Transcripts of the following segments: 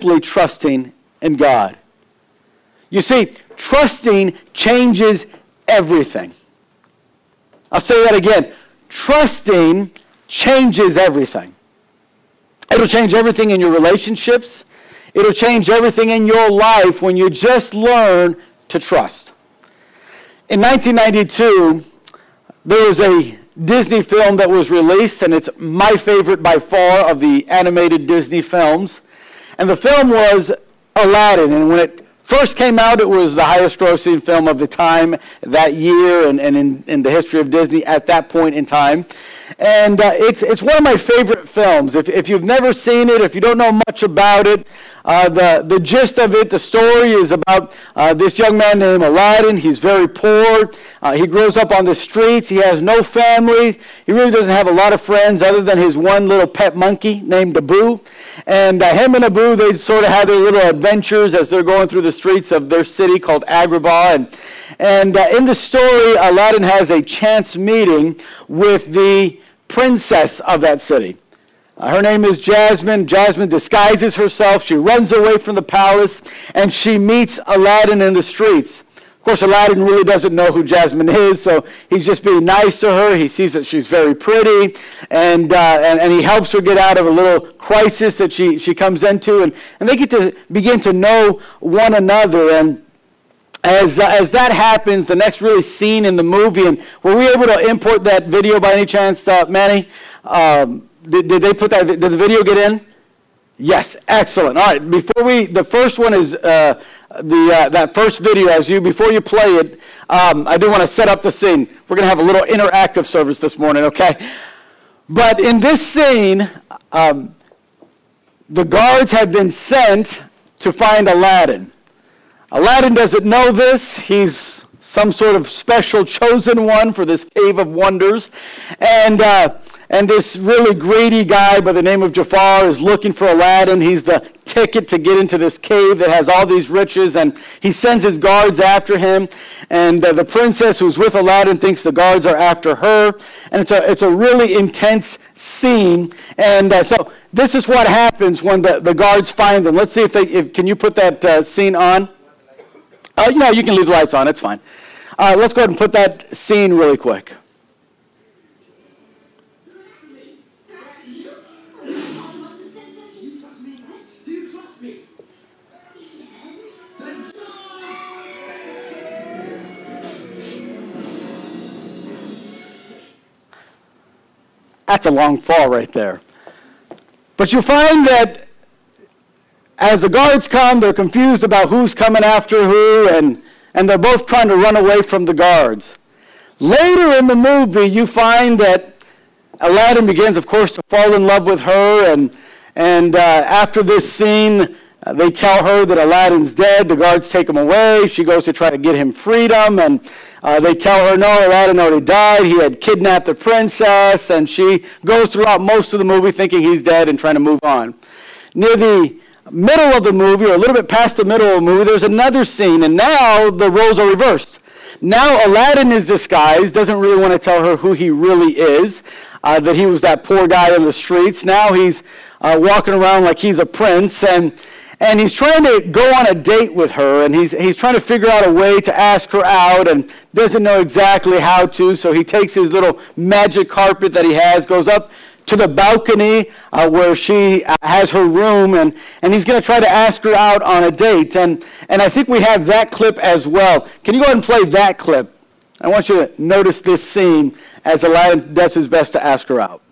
simply trusting in God. You see, trusting changes everything. I'll say that again. Trusting changes everything. It'll change everything in your relationships. It'll change everything in your life when you just learn to trust. In 1992, there was a Disney film that was released, and it's my favorite by far of the animated Disney films. And the film was Aladdin. And when it first came out, it was the highest grossing film of the time that year and, and in, in the history of Disney at that point in time. And uh, it's, it's one of my favorite films. If, if you've never seen it, if you don't know much about it, uh, the, the gist of it, the story is about uh, this young man named Aladdin. He's very poor. Uh, he grows up on the streets. He has no family. He really doesn't have a lot of friends other than his one little pet monkey named Abu. And uh, him and Abu, they sort of have their little adventures as they're going through the streets of their city called Agrabah. And, and uh, in the story, Aladdin has a chance meeting with the princess of that city. Uh, her name is Jasmine. Jasmine disguises herself. She runs away from the palace and she meets Aladdin in the streets. Of course, Aladdin really doesn't know who Jasmine is, so he's just being nice to her. He sees that she's very pretty, and, uh, and, and, he helps her get out of a little crisis that she, she comes into. And, and they get to begin to know one another. And as, uh, as that happens, the next really scene in the movie, and were we able to import that video by any chance, uh, Manny? Um, did, did they put that, did the video get in? Yes, excellent. All right, before we, the first one is uh, the, uh, that first video as you, before you play it, um, I do want to set up the scene. We're going to have a little interactive service this morning, okay? But in this scene, um, the guards had been sent to find Aladdin. Aladdin doesn't know this. He's some sort of special chosen one for this cave of wonders. And, uh, and this really greedy guy by the name of Jafar is looking for Aladdin. He's the ticket to get into this cave that has all these riches. And he sends his guards after him. And uh, the princess who's with Aladdin thinks the guards are after her. And it's a, it's a really intense scene. And uh, so this is what happens when the, the guards find them. Let's see if they, if, can you put that uh, scene on? Uh, you you can leave the lights on. It's fine. Uh, let's go ahead and put that scene really quick. That's a long fall right there. But you find that as the guards come, they're confused about who's coming after who, and, and they're both trying to run away from the guards. Later in the movie, you find that Aladdin begins, of course, to fall in love with her, and, and uh, after this scene, uh, they tell her that Aladdin's dead. The guards take him away. She goes to try to get him freedom, and uh, they tell her, no, Aladdin already died. He had kidnapped the princess, and she goes throughout most of the movie thinking he's dead and trying to move on. Near the middle of the movie, or a little bit past the middle of the movie, there's another scene, and now the roles are reversed. Now Aladdin is disguised, doesn't really want to tell her who he really is, uh, that he was that poor guy in the streets. Now he's uh, walking around like he's a prince, and, and he's trying to go on a date with her, and he's, he's trying to figure out a way to ask her out, and doesn't know exactly how to, so he takes his little magic carpet that he has, goes up to the balcony uh, where she uh, has her room, and, and he's going to try to ask her out on a date. And, and I think we have that clip as well. Can you go ahead and play that clip? I want you to notice this scene as Aladdin does his best to ask her out.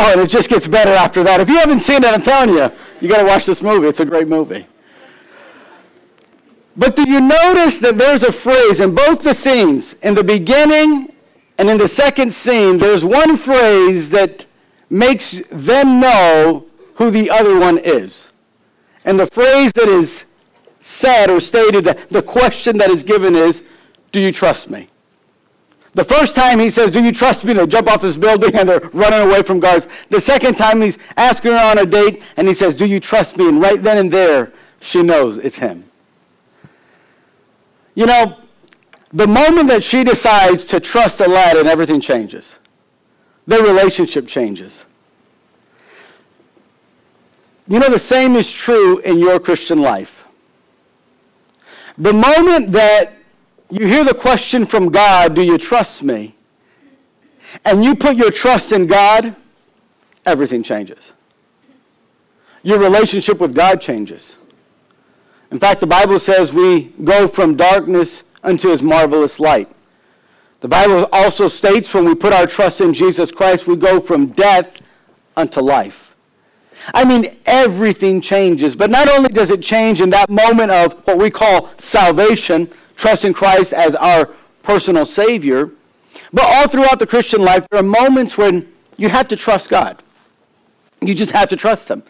Oh, and it just gets better after that. If you haven't seen it, I'm telling you, you got to watch this movie. It's a great movie. But do you notice that there's a phrase in both the scenes, in the beginning and in the second scene, there's one phrase that makes them know who the other one is. And the phrase that is said or stated, the question that is given is, Do you trust me? The first time he says, Do you trust me? They jump off this building and they're running away from guards. The second time he's asking her on a date and he says, Do you trust me? And right then and there, she knows it's him. You know, the moment that she decides to trust Aladdin, everything changes. Their relationship changes. You know, the same is true in your Christian life. The moment that you hear the question from God, Do you trust me? and you put your trust in God, everything changes. Your relationship with God changes. In fact, the Bible says we go from darkness unto his marvelous light. The Bible also states when we put our trust in Jesus Christ, we go from death unto life. I mean, everything changes. But not only does it change in that moment of what we call salvation, trusting Christ as our personal Savior, but all throughout the Christian life, there are moments when you have to trust God. You just have to trust Him.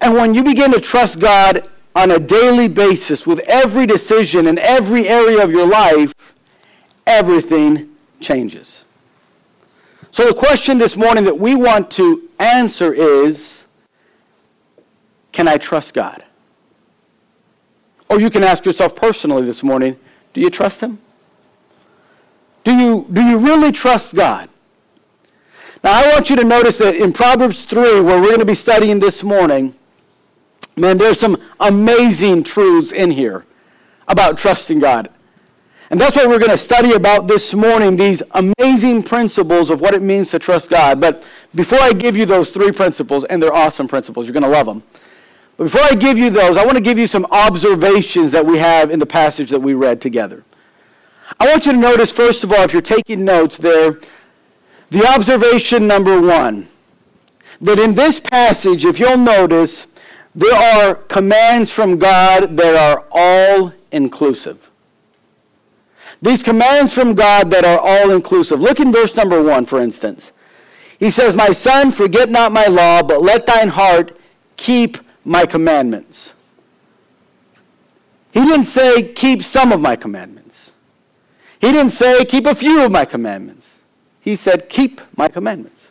And when you begin to trust God on a daily basis with every decision in every area of your life, everything changes. So the question this morning that we want to answer is, can I trust God? Or you can ask yourself personally this morning, do you trust him? Do you, do you really trust God? Now, I want you to notice that in Proverbs 3, where we're going to be studying this morning, man, there's some amazing truths in here about trusting God. And that's what we're going to study about this morning, these amazing principles of what it means to trust God. But before I give you those three principles, and they're awesome principles, you're going to love them. But before I give you those, I want to give you some observations that we have in the passage that we read together. I want you to notice, first of all, if you're taking notes there, the observation number one, that in this passage, if you'll notice, there are commands from God that are all inclusive. These commands from God that are all inclusive. Look in verse number one, for instance. He says, My son, forget not my law, but let thine heart keep my commandments. He didn't say, keep some of my commandments. He didn't say, keep a few of my commandments. He said, keep my commandments.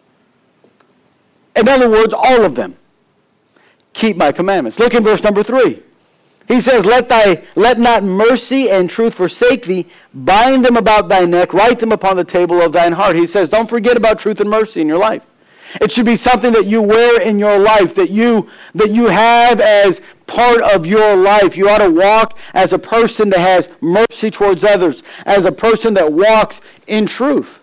In other words, all of them. Keep my commandments. Look in verse number three. He says, let, thy, let not mercy and truth forsake thee. Bind them about thy neck. Write them upon the table of thine heart. He says, don't forget about truth and mercy in your life. It should be something that you wear in your life, that you, that you have as part of your life. You ought to walk as a person that has mercy towards others, as a person that walks in truth.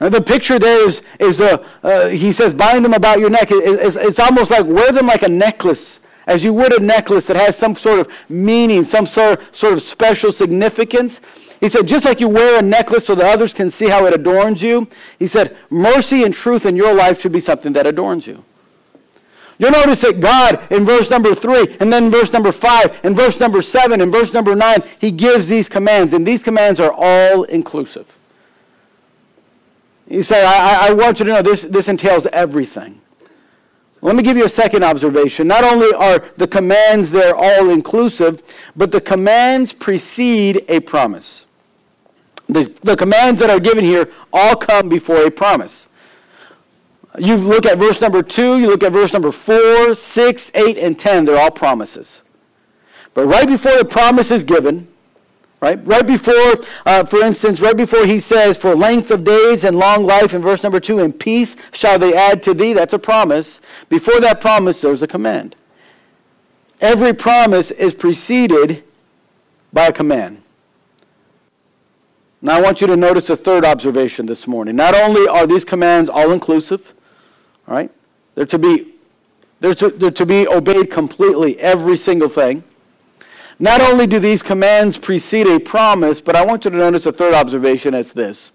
Now, the picture there is, is a, uh, he says, bind them about your neck. It, it's, it's almost like wear them like a necklace, as you would a necklace that has some sort of meaning, some sort, sort of special significance. He said, just like you wear a necklace so that others can see how it adorns you, he said, mercy and truth in your life should be something that adorns you. You'll notice that God, in verse number 3, and then verse number 5, and verse number 7, and verse number 9, he gives these commands, and these commands are all inclusive. He said, I, I want you to know this, this entails everything. Let me give you a second observation. Not only are the commands there all inclusive, but the commands precede a promise. The, the commands that are given here all come before a promise. You look at verse number 2, you look at verse number 4, 6, 8, and 10. They're all promises. But right before the promise is given, right, right before, uh, for instance, right before he says, for length of days and long life in verse number 2, and peace shall they add to thee, that's a promise. Before that promise, there's a command. Every promise is preceded by a command. Now, I want you to notice a third observation this morning. Not only are these commands all inclusive, all right, they're to be, they're to, they're to be obeyed completely, every single thing. Not only do these commands precede a promise, but I want you to notice a third observation. It's this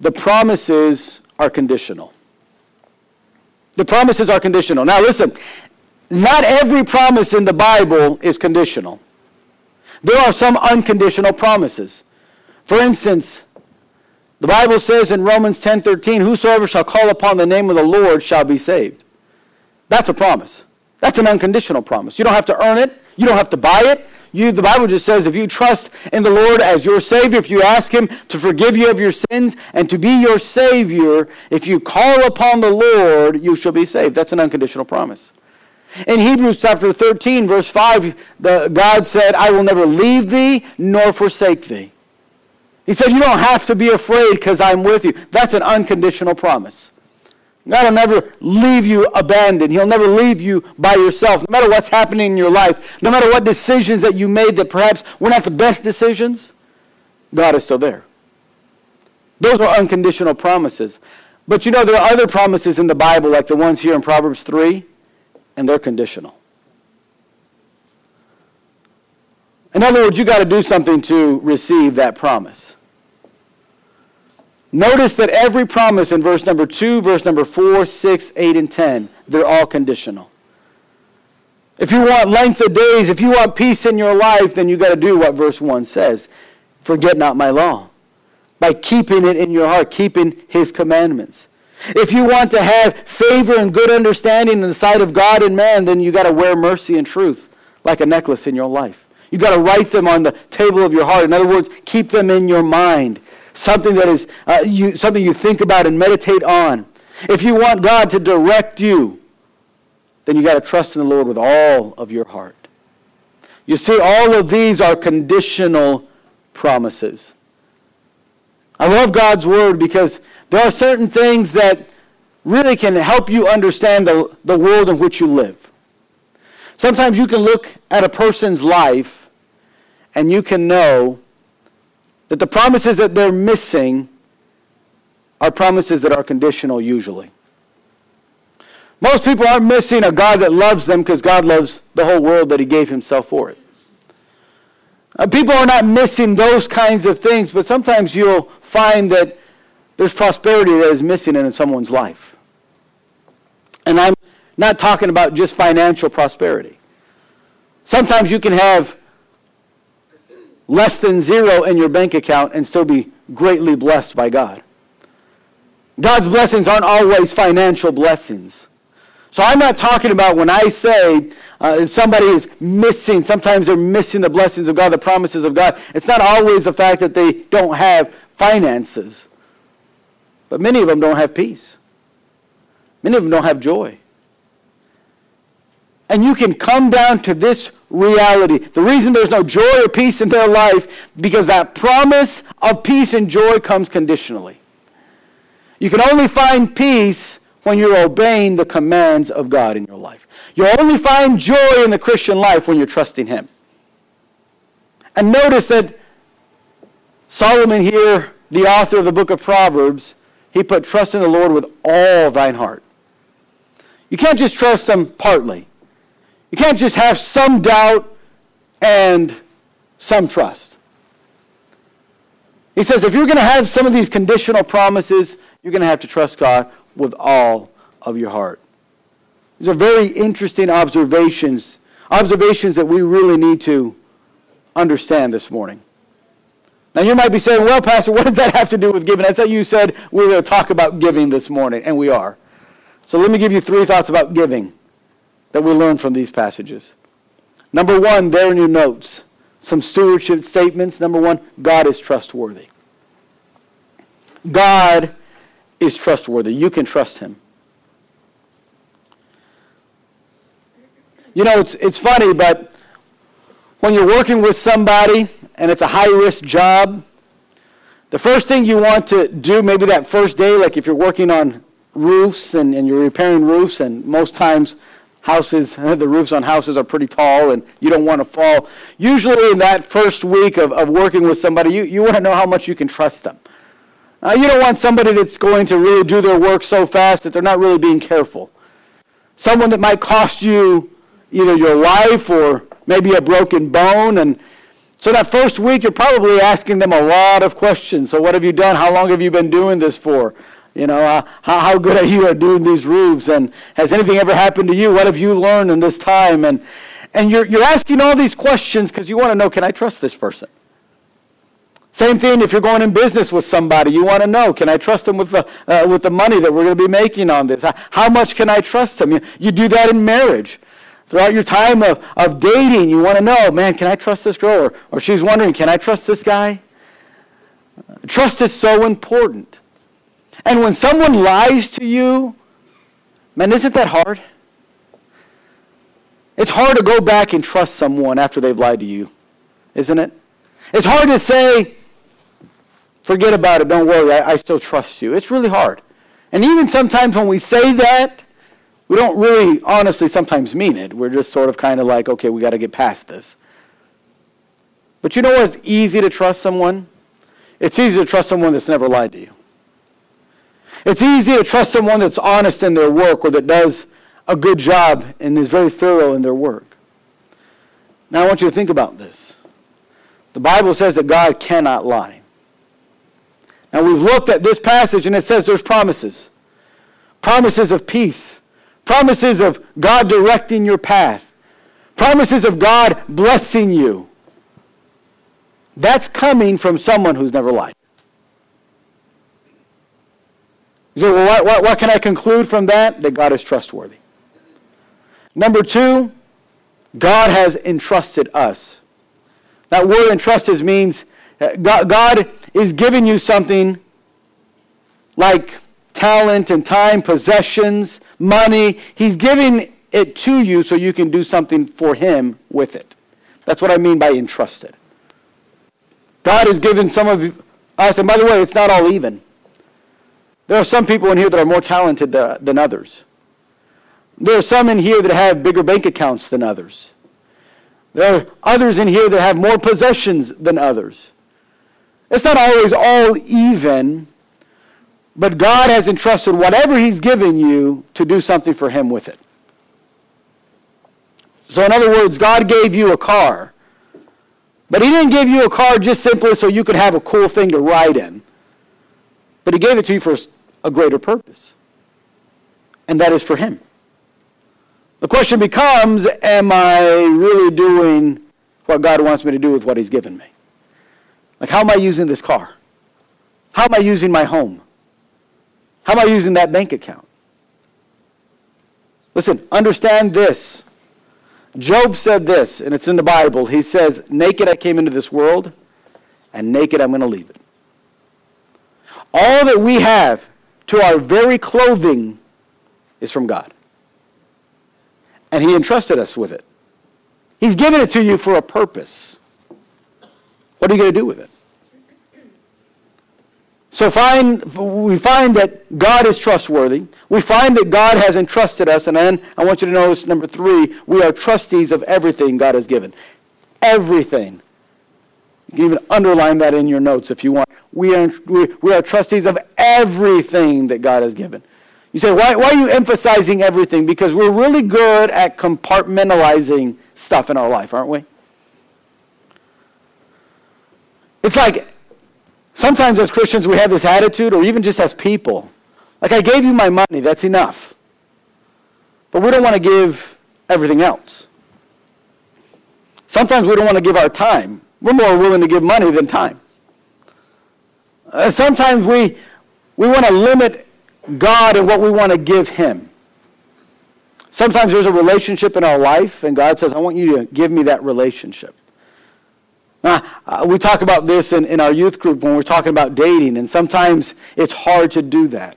the promises are conditional. The promises are conditional. Now, listen, not every promise in the Bible is conditional. There are some unconditional promises. For instance, The Bible says in Romans 10:13, "Whosoever shall call upon the name of the Lord shall be saved." That's a promise. That's an unconditional promise. You don't have to earn it. You don't have to buy it. You, the Bible just says if you trust in the Lord as your Savior, if you ask Him to forgive you of your sins and to be your Savior, if you call upon the Lord, you shall be saved. That's an unconditional promise. In Hebrews chapter 13, verse 5, the, God said, I will never leave thee nor forsake thee. He said, You don't have to be afraid because I'm with you. That's an unconditional promise. God will never leave you abandoned. He'll never leave you by yourself. No matter what's happening in your life, no matter what decisions that you made that perhaps were not the best decisions, God is still there. Those are unconditional promises. But you know, there are other promises in the Bible, like the ones here in Proverbs 3, and they're conditional. In other words, you got to do something to receive that promise. Notice that every promise in verse number 2, verse number 4, 6, 8, and 10, they're all conditional. If you want length of days, if you want peace in your life, then you got to do what verse 1 says. Forget not my law. By keeping it in your heart, keeping his commandments. If you want to have favor and good understanding in the sight of God and man, then you got to wear mercy and truth like a necklace in your life. You got to write them on the table of your heart. In other words, keep them in your mind. Something that is uh, you, something you think about and meditate on. If you want God to direct you, then you got to trust in the Lord with all of your heart. You see, all of these are conditional promises. I love God's word because there are certain things that really can help you understand the, the world in which you live. Sometimes you can look at a person's life and you can know that the promises that they're missing are promises that are conditional usually. Most people aren't missing a God that loves them because God loves the whole world that he gave himself for it. Uh, people are not missing those kinds of things, but sometimes you'll find that there's prosperity that is missing in someone's life. And I'm not talking about just financial prosperity. Sometimes you can have less than zero in your bank account and still be greatly blessed by God. God's blessings aren't always financial blessings. So I'm not talking about when I say uh, somebody is missing, sometimes they're missing the blessings of God, the promises of God. It's not always the fact that they don't have finances. But many of them don't have peace. Many of them don't have joy. And you can come down to this reality. The reason there's no joy or peace in their life, because that promise of peace and joy comes conditionally. You can only find peace when you're obeying the commands of God in your life. You only find joy in the Christian life when you're trusting Him. And notice that Solomon here, the author of the book of Proverbs, he put trust in the Lord with all thine heart. You can't just trust Him partly. You can't just have some doubt and some trust. He says if you're going to have some of these conditional promises, you're going to have to trust God with all of your heart. These are very interesting observations, observations that we really need to understand this morning. Now you might be saying, well, Pastor, what does that have to do with giving? I thought you said we were going to talk about giving this morning, and we are. So let me give you three thoughts about giving that we learn from these passages. Number one, there in your notes, some stewardship statements. Number one, God is trustworthy. God is trustworthy. You can trust him. You know, it's, it's funny, but when you're working with somebody and it's a high risk job, the first thing you want to do, maybe that first day, like if you're working on roofs and, and you're repairing roofs, and most times houses, the roofs on houses are pretty tall and you don't want to fall. Usually in that first week of, of working with somebody, you, you want to know how much you can trust them. Uh, you don't want somebody that's going to really do their work so fast that they're not really being careful. Someone that might cost you either your life or maybe a broken bone. And so that first week, you're probably asking them a lot of questions. So what have you done? How long have you been doing this for? You know, uh, how, how good are you at doing these roofs? And has anything ever happened to you? What have you learned in this time? And, and you're, you're asking all these questions because you want to know, can I trust this person? Same thing if you're going in business with somebody. You want to know, can I trust them with the, uh, with the money that we're going to be making on this? How much can I trust them? You, you do that in marriage. Throughout your time of, of dating, you want to know, man, can I trust this girl? Or, or she's wondering, can I trust this guy? Trust is so important. And when someone lies to you, man, isn't that hard? It's hard to go back and trust someone after they've lied to you, isn't it? It's hard to say, forget about it, don't worry, I, I still trust you. It's really hard. And even sometimes when we say that, we don't really honestly sometimes mean it. We're just sort of kind of like, okay, we got to get past this. But you know what's easy to trust someone? It's easy to trust someone that's never lied to you. It's easy to trust someone that's honest in their work or that does a good job and is very thorough in their work. Now I want you to think about this. The Bible says that God cannot lie. Now we've looked at this passage and it says there's promises. Promises of peace. Promises of God directing your path. Promises of God blessing you. That's coming from someone who's never lied. You say, well, what, what, what can I conclude from that? That God is trustworthy. Number two, God has entrusted us. That word entrusted means uh, God, God is giving you something like talent and time, possessions, money. He's giving it to you so you can do something for Him with it. That's what I mean by entrusted. God has given some of us, and by the way, it's not all even. There are some people in here that are more talented than others. There are some in here that have bigger bank accounts than others. There are others in here that have more possessions than others. It's not always all even, but God has entrusted whatever He's given you to do something for Him with it. So, in other words, God gave you a car, but He didn't give you a car just simply so you could have a cool thing to ride in, but He gave it to you for a greater purpose, and that is for Him. The question becomes Am I really doing what God wants me to do with what He's given me? Like, how am I using this car? How am I using my home? How am I using that bank account? Listen, understand this. Job said this, and it's in the Bible. He says, Naked I came into this world, and naked I'm going to leave it. All that we have to our very clothing is from God and he entrusted us with it. He's given it to you for a purpose. What are you going to do with it? So find, we find that God is trustworthy. We find that God has entrusted us. And then I want you to notice number three, we are trustees of everything God has given. Everything. You can even underline that in your notes if you want. We are, we, we are trustees of everything that God has given. You say, why, why are you emphasizing everything? Because we're really good at compartmentalizing stuff in our life, aren't we? It's like sometimes as Christians we have this attitude, or even just as people. Like, I gave you my money, that's enough. But we don't want to give everything else. Sometimes we don't want to give our time. We're more willing to give money than time. Uh, sometimes we, we want to limit God and what we want to give Him. Sometimes there's a relationship in our life, and God says, I want you to give me that relationship. Uh, we talk about this in, in our youth group when we're talking about dating, and sometimes it's hard to do that.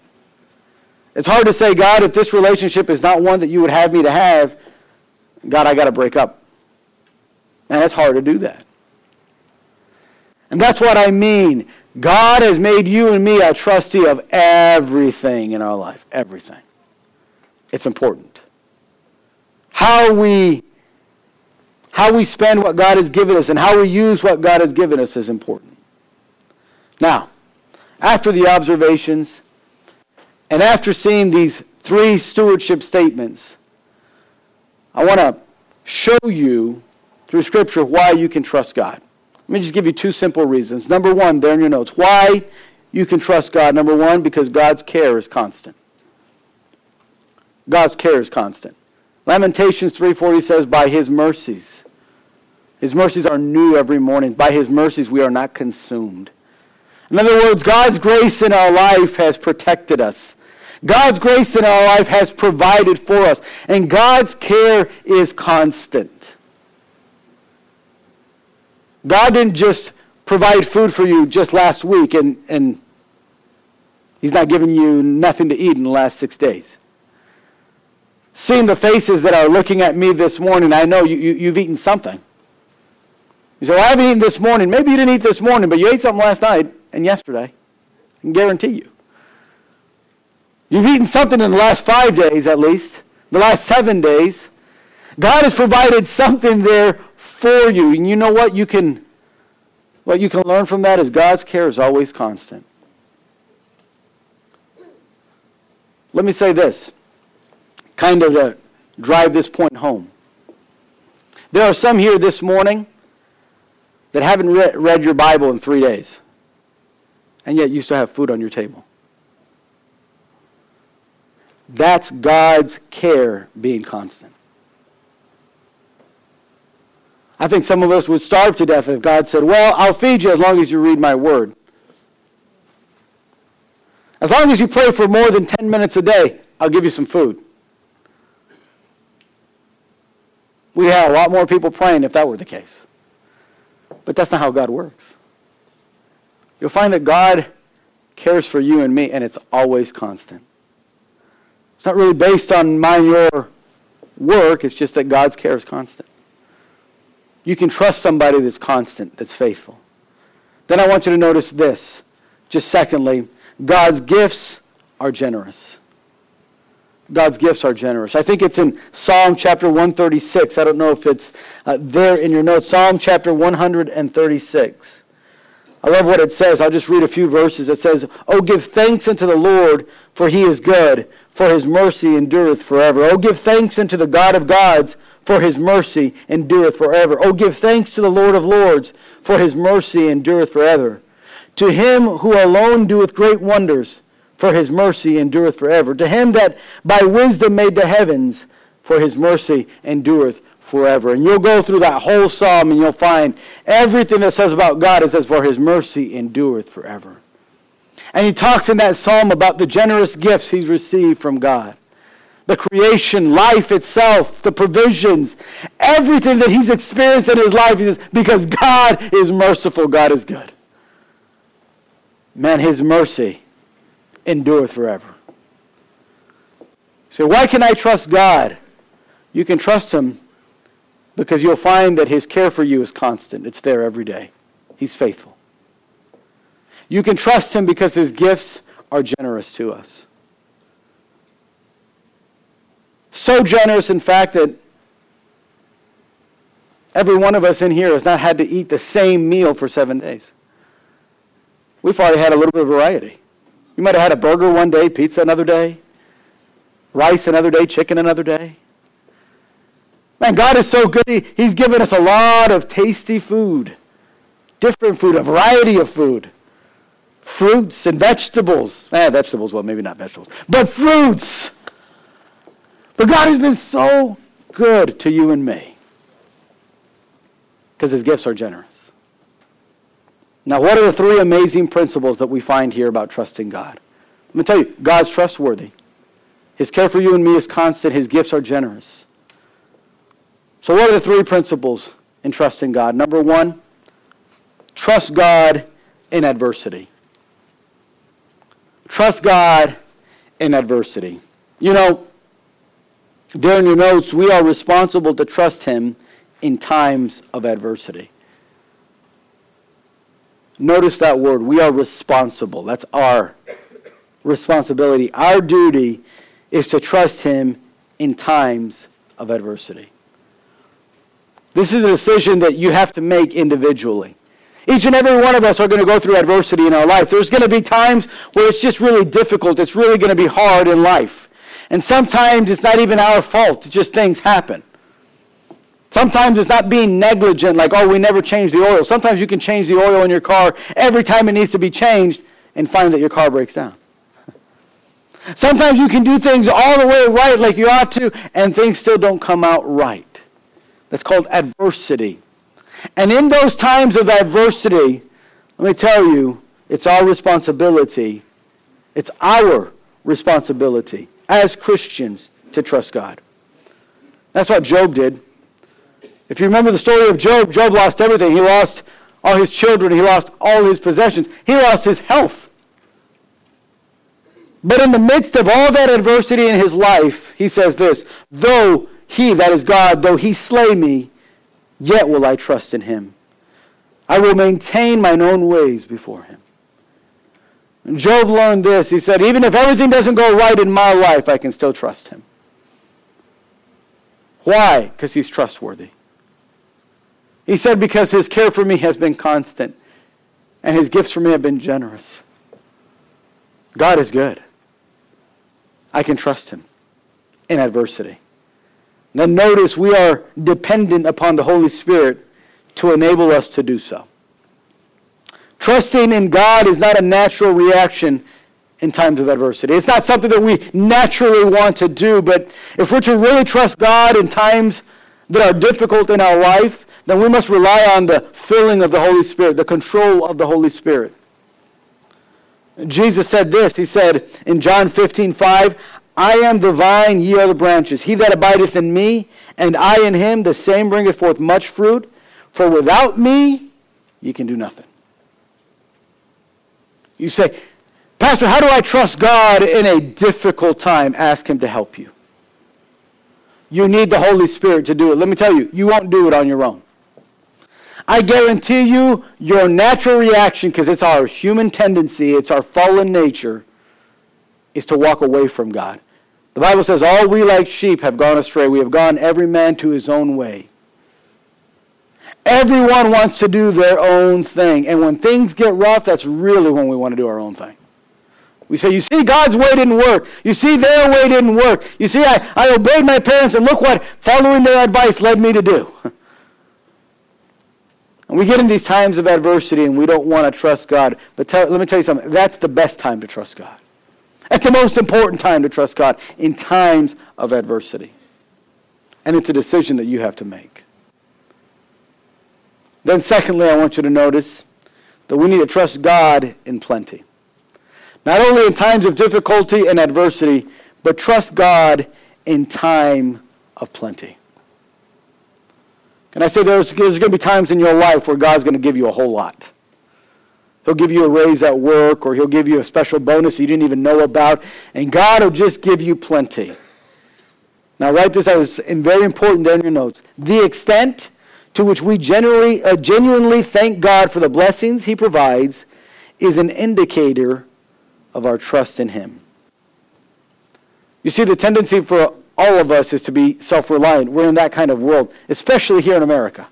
It's hard to say, God, if this relationship is not one that you would have me to have, God, I got to break up. And it's hard to do that. And that's what I mean. God has made you and me a trustee of everything in our life. Everything. It's important. How we, how we spend what God has given us and how we use what God has given us is important. Now, after the observations and after seeing these three stewardship statements, I want to show you through Scripture why you can trust God. Let me just give you two simple reasons. Number one, there in your notes. Why you can trust God. Number one, because God's care is constant. God's care is constant. Lamentations 3.40 says, by his mercies His mercies are new every morning. By his mercies, we are not consumed. In other words, God's grace in our life has protected us. God's grace in our life has provided for us. And God's care is constant. God didn't just provide food for you just last week and, and He's not giving you nothing to eat in the last six days. Seeing the faces that are looking at me this morning, I know you, you, you've eaten something. You say, well, I haven't eaten this morning. Maybe you didn't eat this morning, but you ate something last night and yesterday. I can guarantee you. You've eaten something in the last five days at least, the last seven days. God has provided something there for you. And you know what? You can what you can learn from that is God's care is always constant. Let me say this, kind of to drive this point home. There are some here this morning that haven't re- read your Bible in three days, and yet you still have food on your table. That's God's care being constant. I think some of us would starve to death if God said, Well, I'll feed you as long as you read my word. As long as you pray for more than 10 minutes a day, I'll give you some food. We have a lot more people praying if that were the case. But that's not how God works. You'll find that God cares for you and me, and it's always constant. It's not really based on my your work, it's just that God's care is constant. You can trust somebody that's constant, that's faithful. Then I want you to notice this. Just secondly, God's gifts are generous. God's gifts are generous. I think it's in Psalm chapter 136. I don't know if it's uh, there in your notes. Psalm chapter 136. I love what it says. I'll just read a few verses. It says, Oh, give thanks unto the Lord, for he is good, for his mercy endureth forever. Oh, give thanks unto the God of gods, for his mercy endureth forever. Oh, give thanks to the Lord of lords, for his mercy endureth forever. To him who alone doeth great wonders, for his mercy endureth forever. To him that by wisdom made the heavens, for his mercy endureth forever. And you'll go through that whole psalm and you'll find everything that says about God, it says, for his mercy endureth forever. And he talks in that psalm about the generous gifts he's received from God. The creation, life itself, the provisions, everything that he's experienced in his life, he says, because God is merciful, God is good. Man, his mercy endureth forever. So why can I trust God? You can trust him because you'll find that his care for you is constant. It's there every day. He's faithful. You can trust him because his gifts are generous to us. So generous, in fact, that every one of us in here has not had to eat the same meal for seven days. We've already had a little bit of variety. You might have had a burger one day, pizza another day, rice another day, chicken another day. Man, God is so good. He, he's given us a lot of tasty food, different food, a variety of food. Fruits and vegetables. Eh, vegetables, well, maybe not vegetables, but fruits. But God has been so good to you and me because his gifts are generous. Now, what are the three amazing principles that we find here about trusting God? Let me tell you, God's trustworthy. His care for you and me is constant. His gifts are generous. So, what are the three principles in trusting God? Number one, trust God in adversity. Trust God in adversity. You know, there in your notes, we are responsible to trust Him in times of adversity. Notice that word. We are responsible. That's our responsibility. Our duty is to trust Him in times of adversity. This is a decision that you have to make individually. Each and every one of us are going to go through adversity in our life. There's going to be times where it's just really difficult. It's really going to be hard in life. And sometimes it's not even our fault. It's just things happen. Sometimes it's not being negligent, like, oh, we never changed the oil. Sometimes you can change the oil in your car every time it needs to be changed and find that your car breaks down. Sometimes you can do things all the way right like you ought to, and things still don't come out right. That's called adversity. And in those times of adversity, let me tell you, it's our responsibility. It's our responsibility as Christians to trust God. That's what Job did. If you remember the story of Job, Job lost everything. He lost all his children, he lost all his possessions, he lost his health. But in the midst of all that adversity in his life, he says this Though he, that is God, though he slay me, yet will I trust in him. I will maintain mine own ways before him. Job learned this. He said, Even if everything doesn't go right in my life, I can still trust him. Why? Because he's trustworthy. He said, Because his care for me has been constant and his gifts for me have been generous. God is good. I can trust him in adversity. Now, notice we are dependent upon the Holy Spirit to enable us to do so. Trusting in God is not a natural reaction in times of adversity. It's not something that we naturally want to do, but if we're to really trust God in times that are difficult in our life, then we must rely on the filling of the Holy Spirit, the control of the Holy Spirit. Jesus said this. He said in John 15, 5, I am the vine, ye are the branches. He that abideth in me, and I in him, the same bringeth forth much fruit. For without me, ye can do nothing. You say, Pastor, how do I trust God in a difficult time? Ask him to help you. You need the Holy Spirit to do it. Let me tell you, you won't do it on your own. I guarantee you, your natural reaction, because it's our human tendency, it's our fallen nature, is to walk away from God. The Bible says, All we like sheep have gone astray. We have gone every man to his own way. Everyone wants to do their own thing. And when things get rough, that's really when we want to do our own thing. We say, You see, God's way didn't work. You see, their way didn't work. You see, I, I obeyed my parents, and look what following their advice led me to do. And we get in these times of adversity and we don't want to trust God. But tell, let me tell you something. That's the best time to trust God. That's the most important time to trust God in times of adversity. And it's a decision that you have to make. Then, secondly, I want you to notice that we need to trust God in plenty. Not only in times of difficulty and adversity, but trust God in time of plenty. And I say there's, there's going to be times in your life where God's going to give you a whole lot. He'll give you a raise at work, or he'll give you a special bonus you didn't even know about, and God will just give you plenty. Now, write this as very important there in your notes. The extent to which we generally, uh, genuinely thank God for the blessings He provides is an indicator of our trust in Him. You see, the tendency for all of us is to be self reliant. We're in that kind of world, especially here in America.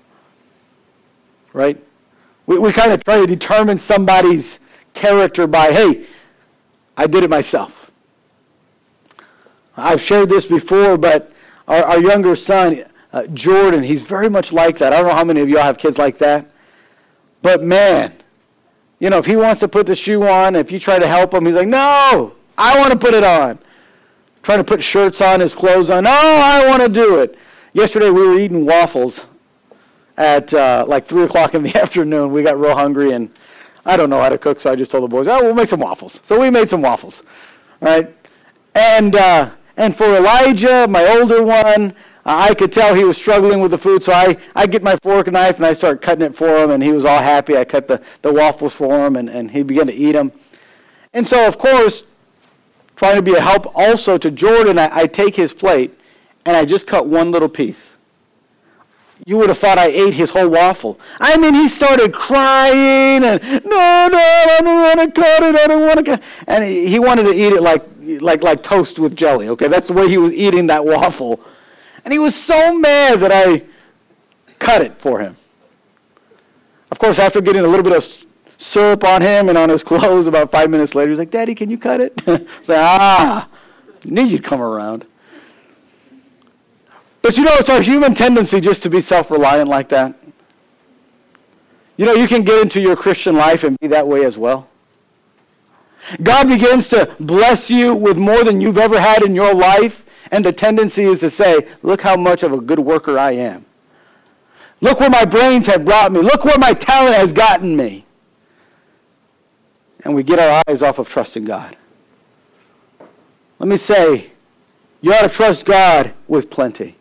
Right? We, we kind of try to determine somebody's character by, hey, I did it myself. I've shared this before, but our, our younger son, uh, Jordan, he's very much like that. I don't know how many of y'all have kids like that. But man, you know, if he wants to put the shoe on, if you try to help him, he's like, no, I want to put it on trying to put shirts on, his clothes on. Oh, I want to do it. Yesterday we were eating waffles at uh, like 3 o'clock in the afternoon. We got real hungry, and I don't know how to cook, so I just told the boys, oh, we'll make some waffles. So we made some waffles, right? And, uh, and for Elijah, my older one, I could tell he was struggling with the food, so I, I get my fork and knife and I start cutting it for him, and he was all happy. I cut the, the waffles for him, and, and he began to eat them. And so, of course, trying to be a help also to Jordan, I, I take his plate and I just cut one little piece. You would have thought I ate his whole waffle. I mean, he started crying and, no, no, I don't want to cut it, I don't want to cut it. And he, he wanted to eat it like, like, like toast with jelly, okay? That's the way he was eating that waffle. And he was so mad that I cut it for him. Of course, after getting a little bit of syrup on him and on his clothes. About five minutes later, he's like, Daddy, can you cut it? it's like, ah, knew you'd come around. But you know, it's our human tendency just to be self reliant like that. You know, you can get into your Christian life and be that way as well. God begins to bless you with more than you've ever had in your life, and the tendency is to say, Look how much of a good worker I am. Look where my brains have brought me. Look where my talent has gotten me. And we get our eyes off of trusting God. Let me say, you ought to trust God with plenty.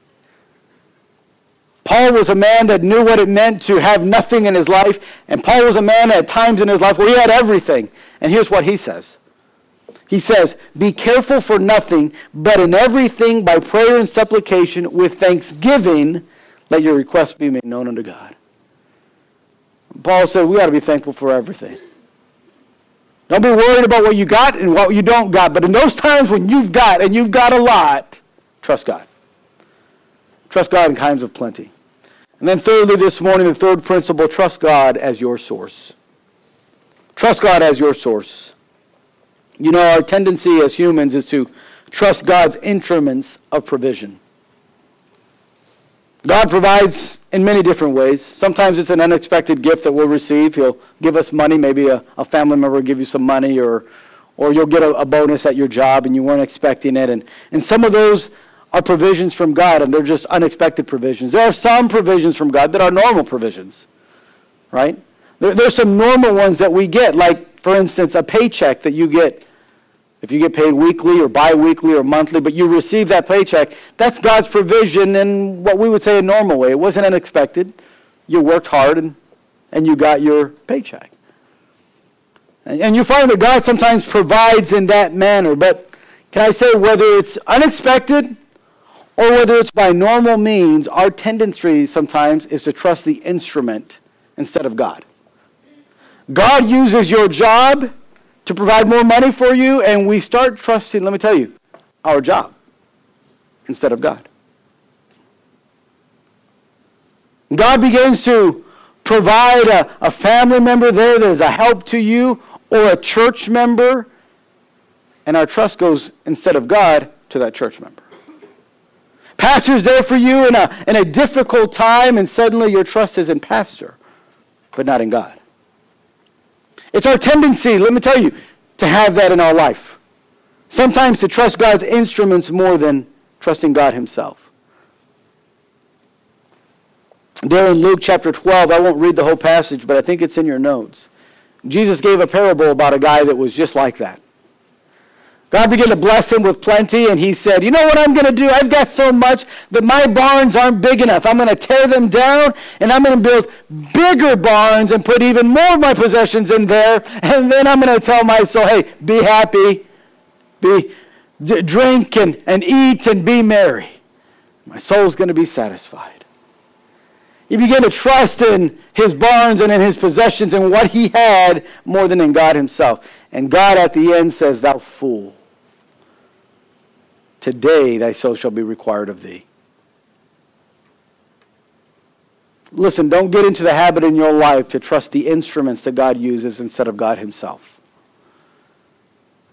Paul was a man that knew what it meant to have nothing in his life, and Paul was a man at times in his life where he had everything. And here's what he says. He says, Be careful for nothing, but in everything by prayer and supplication with thanksgiving, let your requests be made known unto God. Paul said, We ought to be thankful for everything. Don't be worried about what you got and what you don't got. But in those times when you've got and you've got a lot, trust God. Trust God in times of plenty. And then thirdly, this morning, the third principle, trust God as your source. Trust God as your source. You know, our tendency as humans is to trust God's instruments of provision. God provides in many different ways. Sometimes it's an unexpected gift that we'll receive. He'll give us money. Maybe a, a family member will give you some money, or, or you'll get a, a bonus at your job and you weren't expecting it. And, and some of those are provisions from God, and they're just unexpected provisions. There are some provisions from God that are normal provisions, right? There, there's some normal ones that we get, like, for instance, a paycheck that you get if you get paid weekly or bi-weekly or monthly, but you receive that paycheck, that's God's provision in what we would say a normal way. It wasn't unexpected. You worked hard and, and you got your paycheck. And, and you find that God sometimes provides in that manner. But can I say whether it's unexpected or whether it's by normal means, our tendency sometimes is to trust the instrument instead of God. God uses your job to provide more money for you, and we start trusting, let me tell you, our job instead of God. God begins to provide a, a family member there that is a help to you or a church member, and our trust goes instead of God to that church member. Pastor's there for you in a, in a difficult time, and suddenly your trust is in pastor, but not in God. It's our tendency, let me tell you, to have that in our life. Sometimes to trust God's instruments more than trusting God Himself. There in Luke chapter 12, I won't read the whole passage, but I think it's in your notes. Jesus gave a parable about a guy that was just like that. God began to bless him with plenty, and he said, You know what I'm going to do? I've got so much that my barns aren't big enough. I'm going to tear them down, and I'm going to build bigger barns and put even more of my possessions in there. And then I'm going to tell my soul, Hey, be happy, be, d- drink and, and eat and be merry. My soul's going to be satisfied. He began to trust in his barns and in his possessions and what he had more than in God himself. And God at the end says, Thou fool. Today thy soul shall be required of thee. Listen, don't get into the habit in your life to trust the instruments that God uses instead of God Himself.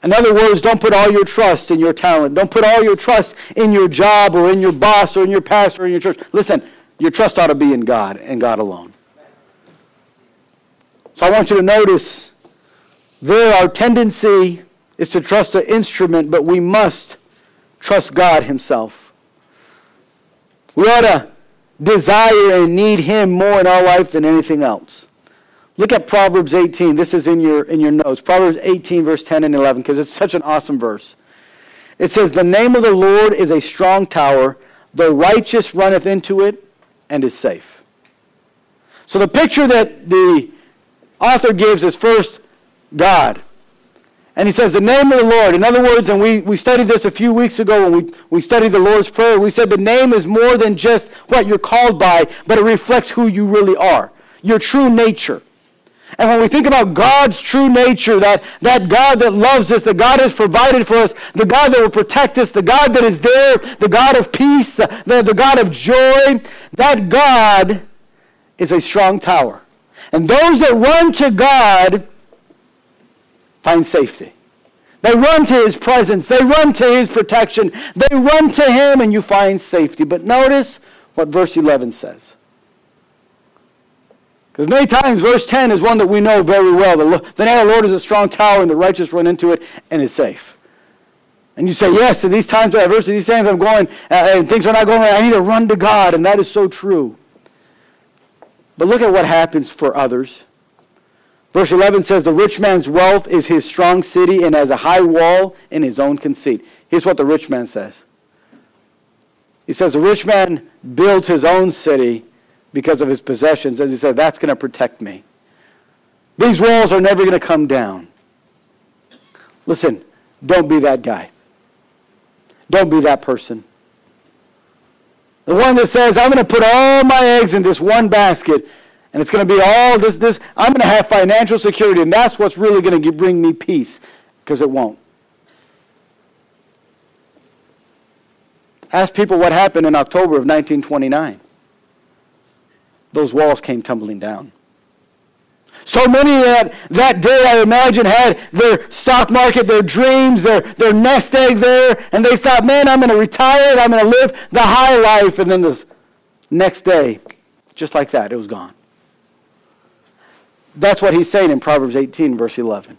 In other words, don't put all your trust in your talent. Don't put all your trust in your job or in your boss or in your pastor or in your church. Listen, your trust ought to be in God and God alone. So I want you to notice there our tendency is to trust the instrument, but we must trust God Himself. We ought to desire and need Him more in our life than anything else. Look at Proverbs 18. This is in your, in your notes. Proverbs 18, verse 10 and 11, because it's such an awesome verse. It says, The name of the Lord is a strong tower. The righteous runneth into it and is safe. So the picture that the author gives is first God. And he says, the name of the Lord. In other words, and we, we studied this a few weeks ago when we, we studied the Lord's Prayer, we said the name is more than just what you're called by, but it reflects who you really are, your true nature. And when we think about God's true nature, that, that God that loves us, the God has provided for us, the God that will protect us, the God that is there, the God of peace, the, the God of joy, that God is a strong tower. And those that run to God find safety. They run to his presence. They run to his protection. They run to him and you find safety. But notice what verse 11 says. Because many times verse 10 is one that we know very well. The, the name of the Lord is a strong tower and the righteous run into it and is safe. And you say, yes, in these times, uh, verse, these times I'm going uh, and things are not going right. I need to run to God. And that is so true. But look at what happens for others. Verse 11 says, The rich man's wealth is his strong city and has a high wall in his own conceit. Here's what the rich man says. He says, The rich man builds his own city because of his possessions. As he said, that's going to protect me. These walls are never going to come down. Listen, don't be that guy. Don't be that person. The one that says, I'm going to put all my eggs in this one basket and it's going to be all this, this. I'm going to have financial security, and that's what's really going to bring me peace, because it won't. Ask people what happened in October of 1929. Those walls came tumbling down. So many that, that day, I imagine, had their stock market, their dreams, their, their nest egg there, and they thought, man, I'm going to retire, I'm going to live the high life. And then this next day, just like that, it was gone. That's what he's saying in Proverbs 18, verse 11.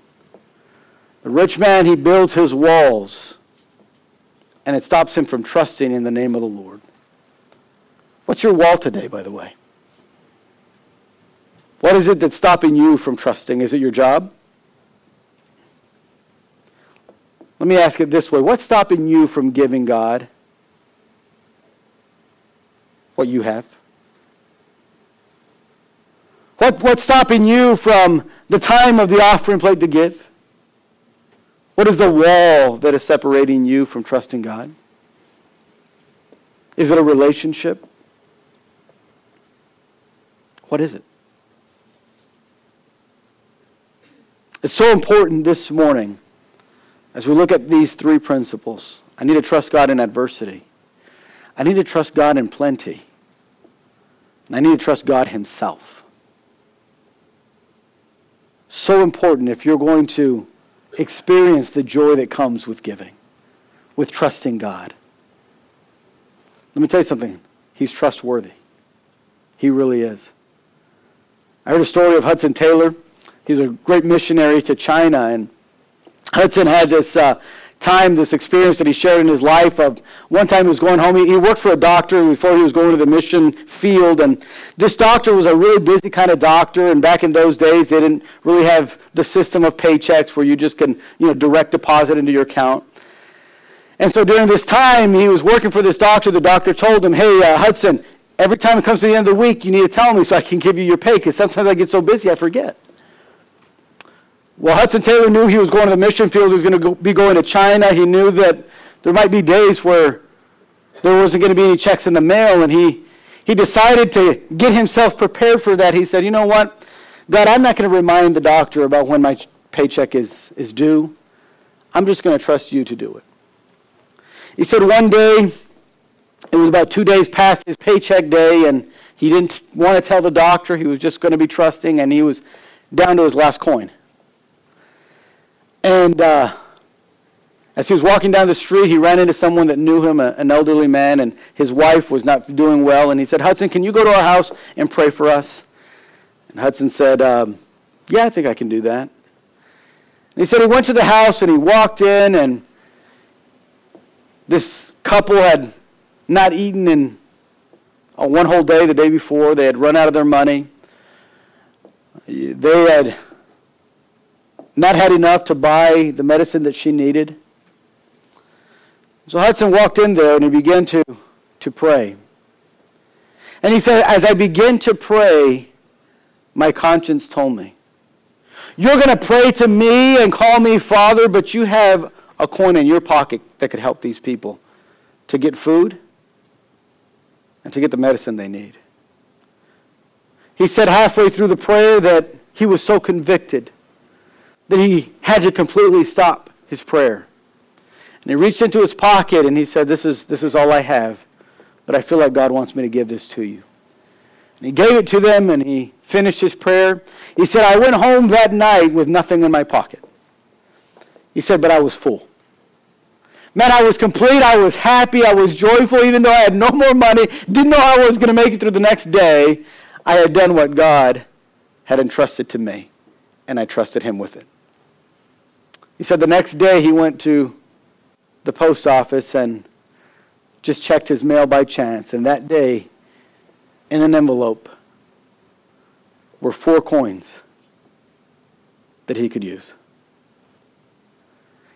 The rich man, he builds his walls, and it stops him from trusting in the name of the Lord. What's your wall today, by the way? What is it that's stopping you from trusting? Is it your job? Let me ask it this way What's stopping you from giving God what you have? What, what's stopping you from the time of the offering plate to give? What is the wall that is separating you from trusting God? Is it a relationship? What is it? It's so important this morning as we look at these three principles. I need to trust God in adversity. I need to trust God in plenty. And I need to trust God Himself so important if you're going to experience the joy that comes with giving, with trusting God. Let me tell you something. He's trustworthy. He really is. I heard a story of Hudson Taylor. He's a great missionary to China, and Hudson had this uh, time, this experience that he shared in his life of one time he was going home. He, he, worked for a doctor before he was going to the mission field. And this doctor was a really busy kind of doctor. And back in those days, they didn't really have the system of paychecks where you just can, you know, direct deposit into your account. And so during this time, he was working for this doctor. The doctor told him, hey, uh, Hudson, every time it comes to the end of the week, you need to tell me so I can give you your pay because sometimes I get so busy I forget. Well, Hudson Taylor knew he was going to the mission field. He was going to go, be going to China. He knew that there might be days where there wasn't going to be any checks in the mail, and he, he decided to get himself prepared for that. He said, You know what? God, I'm not going to remind the doctor about when my paycheck is, is due. I'm just going to trust you to do it. He said one day, it was about two days past his paycheck day, and he didn't want to tell the doctor. He was just going to be trusting, and he was down to his last coin. And uh, as he was walking down the street, he ran into someone that knew him, a, an elderly man, and his wife was not doing well. And he said, Hudson, can you go to our house and pray for us? And Hudson said, um, Yeah, I think I can do that. And he said he went to the house and he walked in, and this couple had not eaten in a one whole day the day before. They had run out of their money. They had not had enough to buy the medicine that she needed. So Hudson walked in there and he began to, to pray. And he said, As I began to pray, my conscience told me, You're going to pray to me and call me Father, but you have a coin in your pocket that could help these people to get food and to get the medicine they need. He said halfway through the prayer that he was so convicted that he had to completely stop his prayer. And he reached into his pocket and he said, This is, this is all I have, but I feel like God wants me to give this to you. And he gave it to them and he finished his prayer. He said, I went home that night with nothing in my pocket. He said, But I was full. Man, I was complete. I was happy. I was joyful, even though I had no more money, didn't know I was going to make it through the next day. I had done what God had entrusted to me, and I trusted Him with it. He said the next day he went to the post office and just checked his mail by chance. And that day, in an envelope, were four coins that he could use.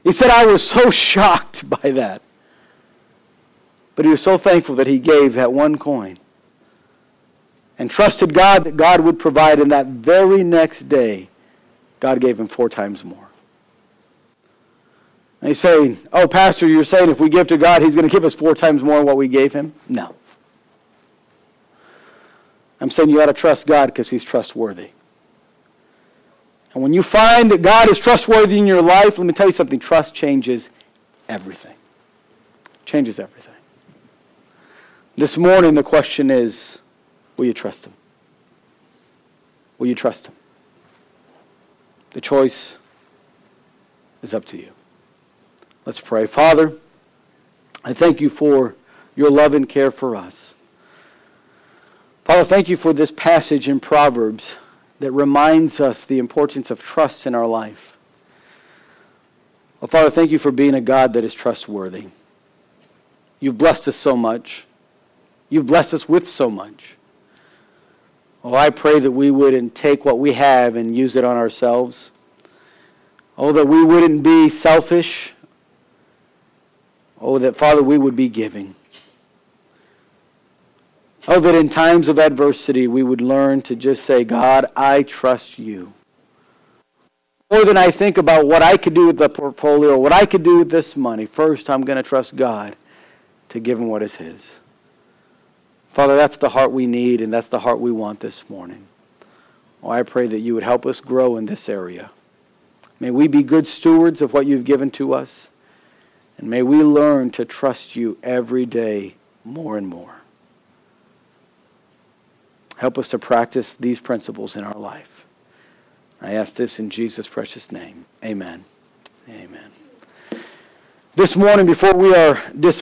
He said, I was so shocked by that. But he was so thankful that he gave that one coin and trusted God that God would provide. And that very next day, God gave him four times more. And saying, Oh, Pastor, you're saying if we give to God, he's going to give us four times more what we gave him? No. I'm saying you ought to trust God because he's trustworthy. And when you find that God is trustworthy in your life, let me tell you something trust changes everything. Changes everything. This morning, the question is will you trust Him? Will you trust Him? The choice is up to you. Let's pray. Father, I thank you for your love and care for us. Father, thank you for this passage in Proverbs that reminds us the importance of trust in our life. Well, Father, thank you for being a God that is trustworthy. You've blessed us so much. You've blessed us with so much. Oh, I pray that we wouldn't take what we have and use it on ourselves. Oh, that we wouldn't be selfish. Oh, that, Father, we would be giving. Oh, that in times of adversity we would learn to just say, God, I trust you. More than I think about what I could do with the portfolio, what I could do with this money, first I'm going to trust God to give him what is his. Father, that's the heart we need, and that's the heart we want this morning. Oh, I pray that you would help us grow in this area. May we be good stewards of what you've given to us, and may we learn to trust you every day more and more. Help us to practice these principles in our life. I ask this in Jesus' precious name. Amen. Amen. This morning, before we are dismissed,